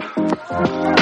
Thank you.